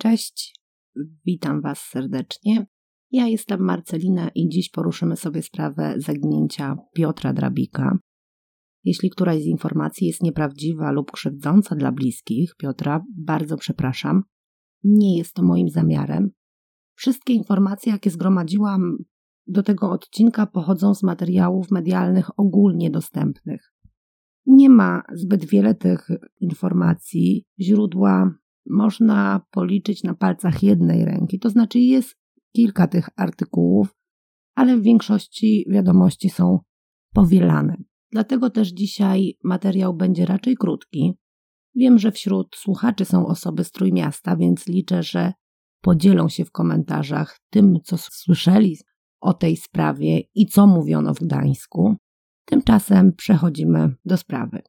Cześć, witam Was serdecznie. Ja jestem Marcelina i dziś poruszymy sobie sprawę zaginięcia Piotra Drabika. Jeśli któraś z informacji jest nieprawdziwa lub krzywdząca dla bliskich Piotra, bardzo przepraszam. Nie jest to moim zamiarem. Wszystkie informacje, jakie zgromadziłam do tego odcinka, pochodzą z materiałów medialnych ogólnie dostępnych. Nie ma zbyt wiele tych informacji. Źródła można policzyć na palcach jednej ręki. To znaczy, jest kilka tych artykułów, ale w większości wiadomości są powielane. Dlatego też dzisiaj materiał będzie raczej krótki. Wiem, że wśród słuchaczy są osoby z Trójmiasta, więc liczę, że podzielą się w komentarzach tym, co słyszeli o tej sprawie i co mówiono w Gdańsku. Tymczasem przechodzimy do sprawy.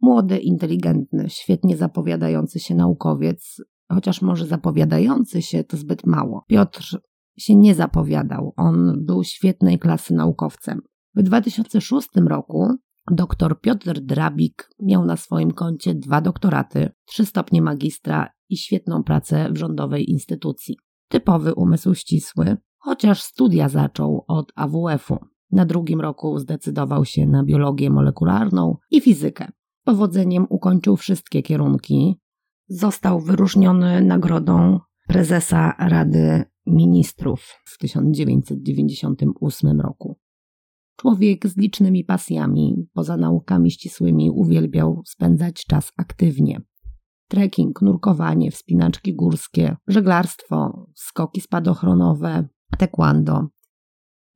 Młody, inteligentny, świetnie zapowiadający się naukowiec, chociaż może zapowiadający się to zbyt mało. Piotr się nie zapowiadał. On był świetnej klasy naukowcem. W 2006 roku dr Piotr Drabik miał na swoim koncie dwa doktoraty, trzy stopnie magistra i świetną pracę w rządowej instytucji. Typowy umysł ścisły, chociaż studia zaczął od AWF-u. Na drugim roku zdecydował się na biologię molekularną i fizykę. Powodzeniem ukończył wszystkie kierunki. Został wyróżniony nagrodą prezesa Rady Ministrów w 1998 roku. Człowiek z licznymi pasjami, poza naukami ścisłymi, uwielbiał spędzać czas aktywnie. Trekking, nurkowanie, wspinaczki górskie, żeglarstwo, skoki spadochronowe, taekwondo.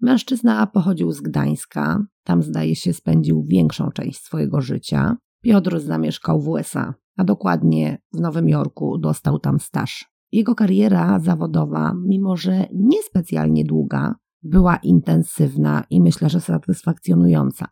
Mężczyzna pochodził z Gdańska, tam zdaje się spędził większą część swojego życia. Piotr zamieszkał w USA, a dokładnie w Nowym Jorku dostał tam staż. Jego kariera zawodowa, mimo że niespecjalnie długa, była intensywna i myślę, że satysfakcjonująca.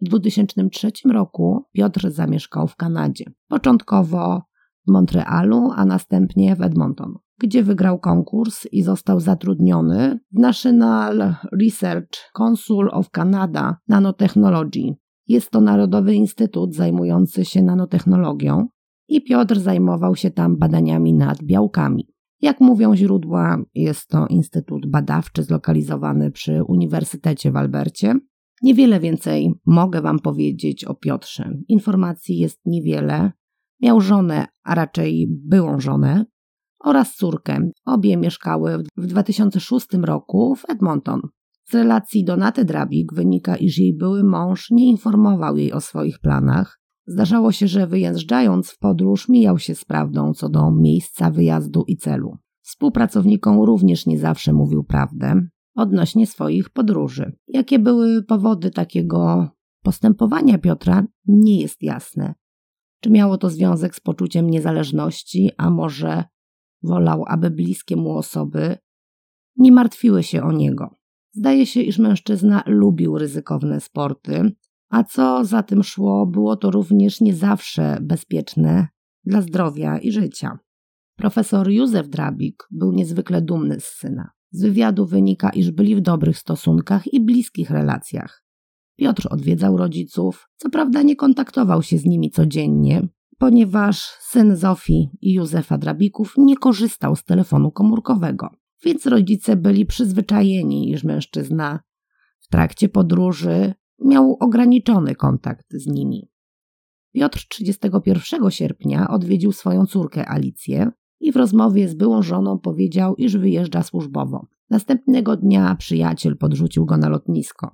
W 2003 roku Piotr zamieszkał w Kanadzie. Początkowo w Montrealu, a następnie w Edmonton, gdzie wygrał konkurs i został zatrudniony w National Research Council of Canada Nanotechnology. Jest to Narodowy Instytut zajmujący się nanotechnologią i Piotr zajmował się tam badaniami nad białkami. Jak mówią źródła, jest to instytut badawczy zlokalizowany przy Uniwersytecie w Albercie. Niewiele więcej mogę Wam powiedzieć o Piotrze. Informacji jest niewiele. Miał żonę, a raczej byłą żonę oraz córkę. Obie mieszkały w 2006 roku w Edmonton. Z relacji Donaty Drabik wynika, iż jej były mąż nie informował jej o swoich planach. Zdarzało się, że wyjeżdżając w podróż mijał się z prawdą co do miejsca wyjazdu i celu. Współpracownikom również nie zawsze mówił prawdę odnośnie swoich podróży. Jakie były powody takiego postępowania Piotra, nie jest jasne. Czy miało to związek z poczuciem niezależności, a może wolał, aby bliskie mu osoby nie martwiły się o niego. Zdaje się, iż mężczyzna lubił ryzykowne sporty, a co za tym szło, było to również nie zawsze bezpieczne dla zdrowia i życia. Profesor Józef Drabik był niezwykle dumny z syna. Z wywiadu wynika, iż byli w dobrych stosunkach i bliskich relacjach. Piotr odwiedzał rodziców, co prawda nie kontaktował się z nimi codziennie, ponieważ syn Zofii i Józefa Drabików nie korzystał z telefonu komórkowego, więc rodzice byli przyzwyczajeni, iż mężczyzna w trakcie podróży miał ograniczony kontakt z nimi. Piotr 31 sierpnia odwiedził swoją córkę Alicję i w rozmowie z byłą żoną powiedział, iż wyjeżdża służbowo. Następnego dnia przyjaciel podrzucił go na lotnisko.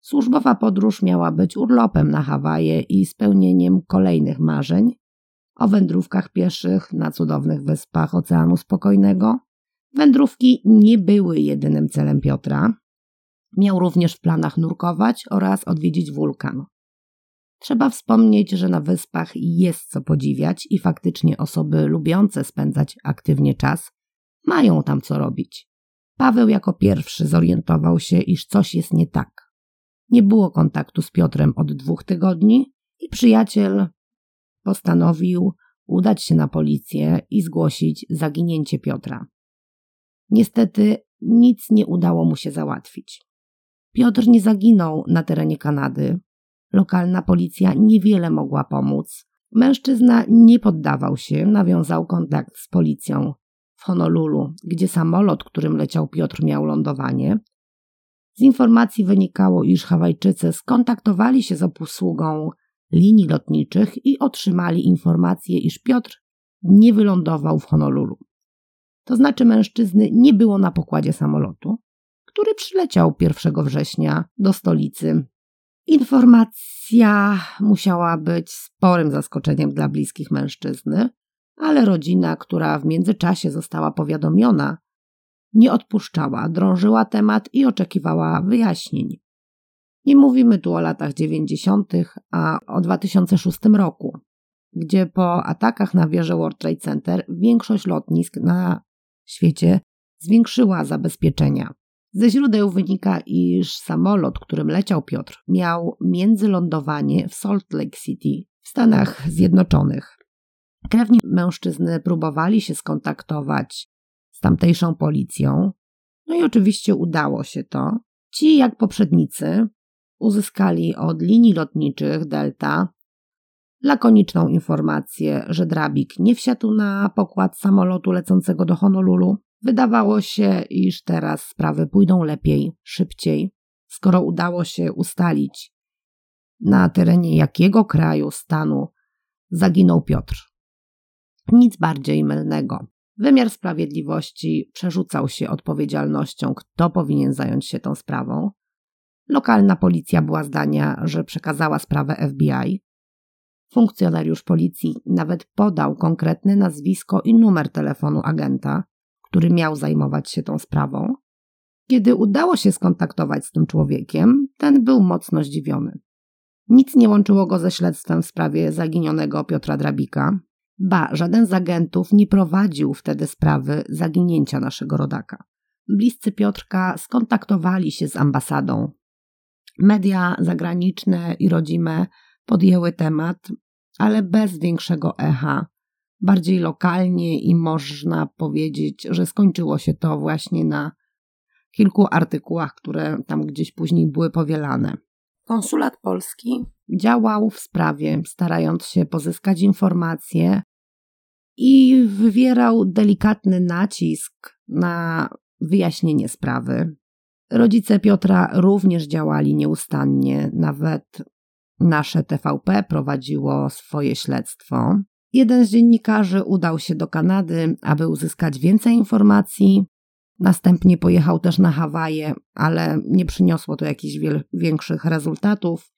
Służbowa podróż miała być urlopem na Hawaje i spełnieniem kolejnych marzeń o wędrówkach pieszych na cudownych wyspach Oceanu Spokojnego. Wędrówki nie były jedynym celem Piotra. Miał również w planach nurkować oraz odwiedzić wulkan. Trzeba wspomnieć, że na wyspach jest co podziwiać i faktycznie osoby lubiące spędzać aktywnie czas mają tam co robić. Paweł jako pierwszy zorientował się, iż coś jest nie tak. Nie było kontaktu z Piotrem od dwóch tygodni i przyjaciel postanowił udać się na policję i zgłosić zaginięcie Piotra. Niestety nic nie udało mu się załatwić. Piotr nie zaginął na terenie Kanady. Lokalna policja niewiele mogła pomóc. Mężczyzna nie poddawał się, nawiązał kontakt z policją w Honolulu, gdzie samolot, którym leciał Piotr, miał lądowanie. Z informacji wynikało, iż Hawajczycy skontaktowali się z obsługą linii lotniczych i otrzymali informację, iż Piotr nie wylądował w Honolulu. To znaczy mężczyzny nie było na pokładzie samolotu, który przyleciał 1 września do stolicy. Informacja musiała być sporym zaskoczeniem dla bliskich mężczyzny, ale rodzina, która w międzyczasie została powiadomiona, nie odpuszczała, drążyła temat i oczekiwała wyjaśnień. Nie mówimy tu o latach 90., a o 2006 roku, gdzie po atakach na wieżę World Trade Center większość lotnisk na świecie zwiększyła zabezpieczenia. Ze źródeł wynika, iż samolot, którym leciał Piotr, miał międzylądowanie w Salt Lake City w Stanach Zjednoczonych. Krewni mężczyzny próbowali się skontaktować z tamtejszą policją, no i oczywiście udało się to. Ci, jak poprzednicy, uzyskali od linii lotniczych Delta lakoniczną informację, że Drabik nie wsiadł na pokład samolotu lecącego do Honolulu. Wydawało się, iż teraz sprawy pójdą lepiej, szybciej, skoro udało się ustalić, na terenie jakiego kraju, stanu zaginął Piotr. Nic bardziej mylnego. Wymiar sprawiedliwości przerzucał się odpowiedzialnością, kto powinien zająć się tą sprawą. Lokalna policja była zdania, że przekazała sprawę FBI. Funkcjonariusz policji nawet podał konkretne nazwisko i numer telefonu agenta, który miał zajmować się tą sprawą. Kiedy udało się skontaktować z tym człowiekiem, ten był mocno zdziwiony. Nic nie łączyło go ze śledztwem w sprawie zaginionego Piotra Drabika. Ba, żaden z agentów nie prowadził wtedy sprawy zaginięcia naszego rodaka. Bliscy Piotrka skontaktowali się z ambasadą. Media zagraniczne i rodzime podjęły temat, ale bez większego echa bardziej lokalnie i można powiedzieć, że skończyło się to właśnie na kilku artykułach, które tam gdzieś później były powielane. Konsulat polski działał w sprawie, starając się pozyskać informacje i wywierał delikatny nacisk na wyjaśnienie sprawy. Rodzice Piotra również działali nieustannie, nawet nasze TVP prowadziło swoje śledztwo. Jeden z dziennikarzy udał się do Kanady, aby uzyskać więcej informacji. Następnie pojechał też na Hawaje, ale nie przyniosło to jakichś większych rezultatów.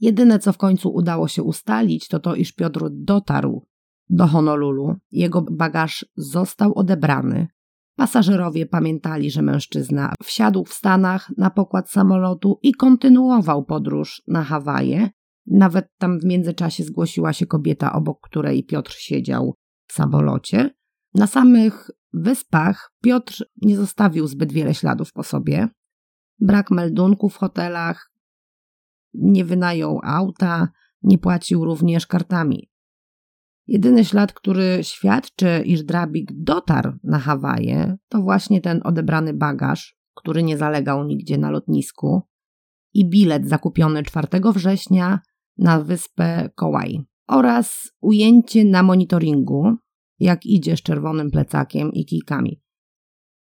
Jedyne, co w końcu udało się ustalić, to to, iż Piotr dotarł do Honolulu. Jego bagaż został odebrany. Pasażerowie pamiętali, że mężczyzna wsiadł w Stanach na pokład samolotu i kontynuował podróż na Hawaje, nawet tam w międzyczasie zgłosiła się kobieta, obok której Piotr siedział w samolocie. Na samych wyspach Piotr nie zostawił zbyt wiele śladów po sobie. Brak meldunków w hotelach, nie wynajął auta, nie płacił również kartami. Jedyny ślad, który świadczy, iż Drabik dotarł na Hawaje, to właśnie ten odebrany bagaż, który nie zalegał nigdzie na lotnisku, i bilet zakupiony 4 września na wyspę Kauai oraz ujęcie na monitoringu, jak idzie z czerwonym plecakiem i kijkami.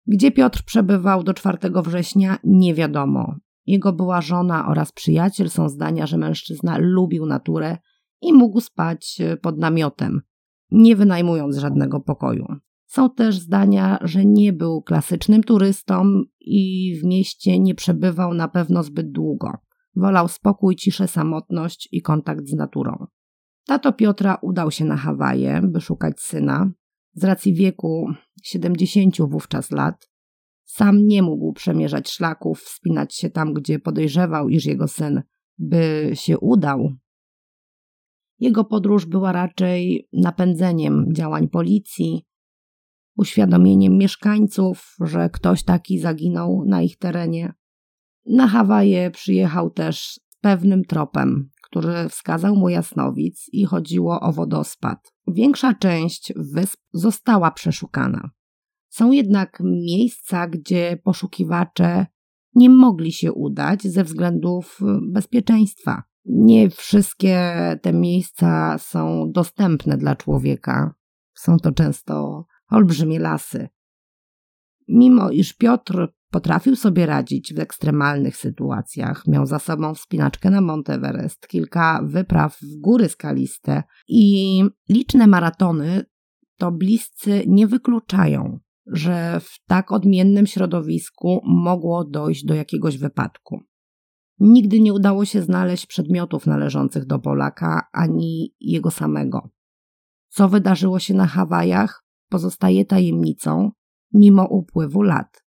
Gdzie Piotr przebywał do 4 września, nie wiadomo. Jego była żona oraz przyjaciel są zdania, że mężczyzna lubił naturę i mógł spać pod namiotem, nie wynajmując żadnego pokoju. Są też zdania, że nie był klasycznym turystą i w mieście nie przebywał na pewno zbyt długo. Wolał spokój, ciszę, samotność i kontakt z naturą. Tato Piotra udał się na Hawaje, by szukać syna. Z racji wieku 70 wówczas lat, sam nie mógł przemierzać szlaków, wspinać się tam, gdzie podejrzewał, iż jego syn by się udał. Jego podróż była raczej napędzeniem działań policji, uświadomieniem mieszkańców, że ktoś taki zaginął na ich terenie. Na Hawaje przyjechał też pewnym tropem, który wskazał mu jasnowic i chodziło o wodospad. Większa część wysp została przeszukana. Są jednak miejsca, gdzie poszukiwacze nie mogli się udać ze względów bezpieczeństwa. Nie wszystkie te miejsca są dostępne dla człowieka. Są to często olbrzymie lasy. Mimo iż Piotr potrafił sobie radzić w ekstremalnych sytuacjach, miał za sobą wspinaczkę na Monteverest, kilka wypraw w góry skaliste i liczne maratony, to bliscy nie wykluczają, że w tak odmiennym środowisku mogło dojść do jakiegoś wypadku. Nigdy nie udało się znaleźć przedmiotów należących do Polaka ani jego samego. Co wydarzyło się na Hawajach, pozostaje tajemnicą, mimo upływu lat.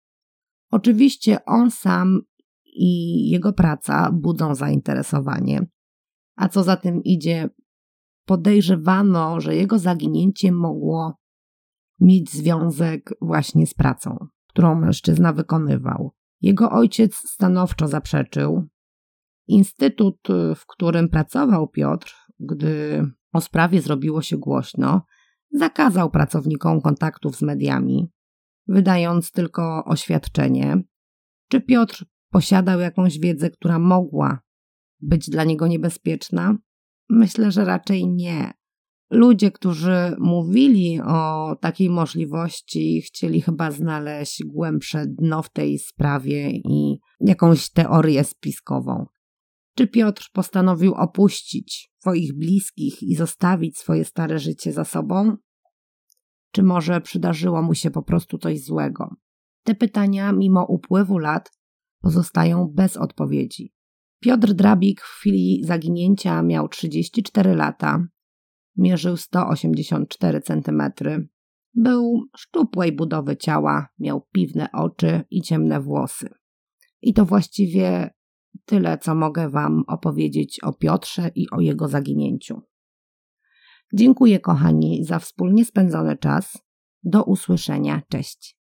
Oczywiście on sam i jego praca budzą zainteresowanie, a co za tym idzie, podejrzewano, że jego zaginięcie mogło mieć związek właśnie z pracą, którą mężczyzna wykonywał. Jego ojciec stanowczo zaprzeczył. Instytut, w którym pracował Piotr, gdy o sprawie zrobiło się głośno, zakazał pracownikom kontaktów z mediami, wydając tylko oświadczenie. Czy Piotr posiadał jakąś wiedzę, która mogła być dla niego niebezpieczna? Myślę, że raczej nie. Ludzie, którzy mówili o takiej możliwości, chcieli chyba znaleźć głębsze dno w tej sprawie i jakąś teorię spiskową. Czy Piotr postanowił opuścić swoich bliskich i zostawić swoje stare życie za sobą? Czy może przydarzyło mu się po prostu coś złego? Te pytania, mimo upływu lat, pozostają bez odpowiedzi. Piotr Drabik w chwili zaginięcia miał 34 lata, mierzył 184 cm. Był szczupłej budowy ciała, miał piwne oczy i ciemne włosy. I to właściwie tyle, co mogę Wam opowiedzieć o Piotrze i o jego zaginięciu. Dziękuję, kochani, za wspólnie spędzony czas. Do usłyszenia. Cześć.